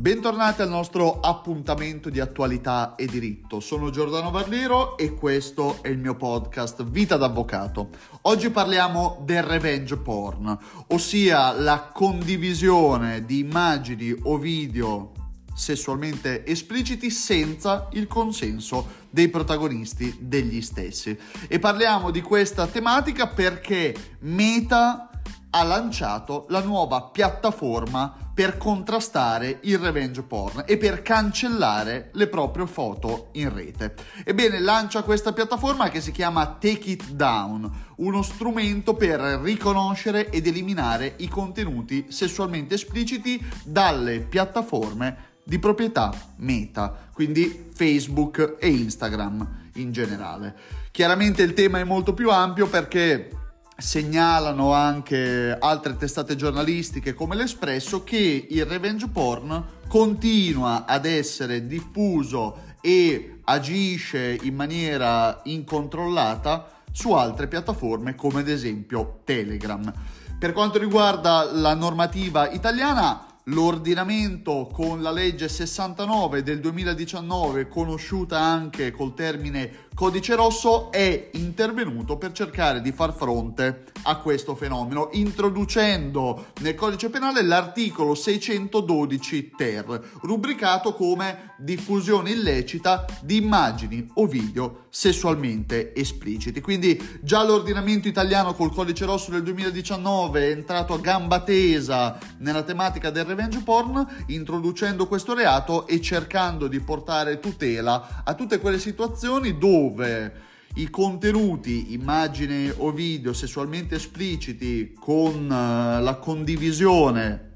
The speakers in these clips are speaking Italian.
Bentornati al nostro appuntamento di attualità e diritto. Sono Giordano Barliero e questo è il mio podcast Vita d'Avvocato. Oggi parliamo del revenge porn, ossia la condivisione di immagini o video sessualmente espliciti senza il consenso dei protagonisti degli stessi. E parliamo di questa tematica perché Meta ha lanciato la nuova piattaforma per contrastare il revenge porn e per cancellare le proprie foto in rete. Ebbene, lancia questa piattaforma che si chiama Take It Down, uno strumento per riconoscere ed eliminare i contenuti sessualmente espliciti dalle piattaforme di proprietà Meta, quindi Facebook e Instagram in generale. Chiaramente il tema è molto più ampio perché segnalano anche altre testate giornalistiche come l'Espresso che il revenge porn continua ad essere diffuso e agisce in maniera incontrollata su altre piattaforme come ad esempio Telegram. Per quanto riguarda la normativa italiana, l'ordinamento con la legge 69 del 2019, conosciuta anche col termine Codice Rosso è intervenuto per cercare di far fronte a questo fenomeno, introducendo nel codice penale l'articolo 612 ter, rubricato come diffusione illecita di immagini o video sessualmente espliciti. Quindi già l'ordinamento italiano col codice rosso del 2019 è entrato a gamba tesa nella tematica del revenge porn, introducendo questo reato e cercando di portare tutela a tutte quelle situazioni dove dove i contenuti, immagini o video sessualmente espliciti con uh, la condivisione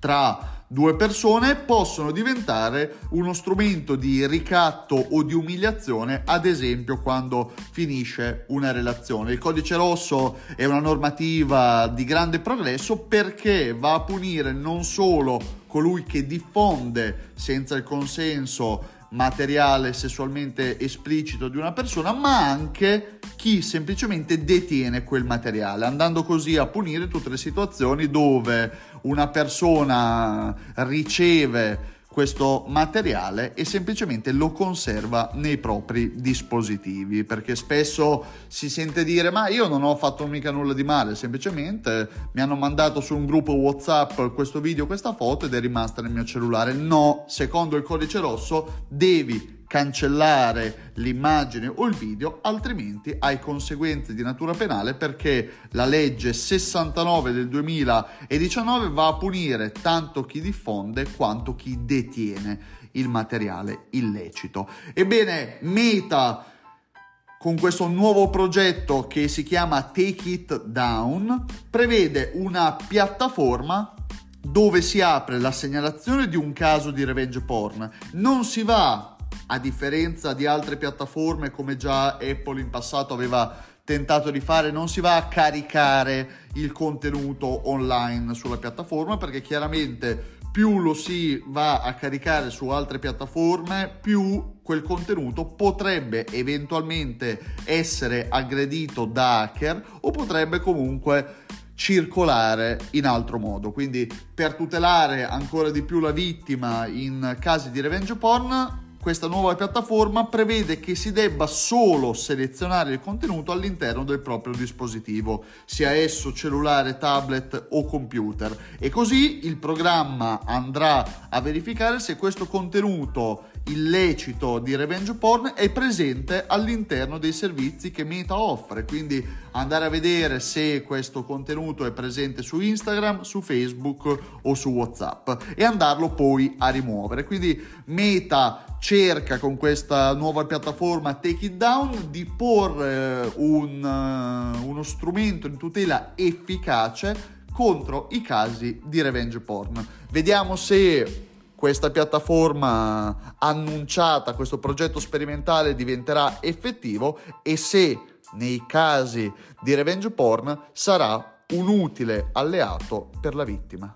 tra due persone possono diventare uno strumento di ricatto o di umiliazione, ad esempio quando finisce una relazione. Il codice rosso è una normativa di grande progresso perché va a punire non solo colui che diffonde senza il consenso materiale sessualmente esplicito di una persona, ma anche chi semplicemente detiene quel materiale, andando così a punire tutte le situazioni dove una persona riceve questo materiale e semplicemente lo conserva nei propri dispositivi perché spesso si sente dire ma io non ho fatto mica nulla di male semplicemente mi hanno mandato su un gruppo whatsapp questo video questa foto ed è rimasta nel mio cellulare. No secondo il codice rosso devi cancellare l'immagine o il video, altrimenti hai conseguenze di natura penale perché la legge 69 del 2019 va a punire tanto chi diffonde quanto chi detiene il materiale illecito. Ebbene, Meta con questo nuovo progetto che si chiama Take It Down prevede una piattaforma dove si apre la segnalazione di un caso di revenge porn. Non si va a differenza di altre piattaforme come già Apple in passato aveva tentato di fare, non si va a caricare il contenuto online sulla piattaforma perché chiaramente più lo si va a caricare su altre piattaforme, più quel contenuto potrebbe eventualmente essere aggredito da hacker o potrebbe comunque circolare in altro modo. Quindi per tutelare ancora di più la vittima in casi di revenge porn questa nuova piattaforma prevede che si debba solo selezionare il contenuto all'interno del proprio dispositivo, sia esso cellulare, tablet o computer. E così il programma andrà a verificare se questo contenuto illecito di revenge porn è presente all'interno dei servizi che Meta offre, quindi andare a vedere se questo contenuto è presente su Instagram, su Facebook o su WhatsApp e andarlo poi a rimuovere. Quindi Meta cerca con questa nuova piattaforma Take It Down di porre un, uh, uno strumento di tutela efficace contro i casi di revenge porn. Vediamo se questa piattaforma annunciata, questo progetto sperimentale diventerà effettivo e se nei casi di revenge porn sarà un utile alleato per la vittima.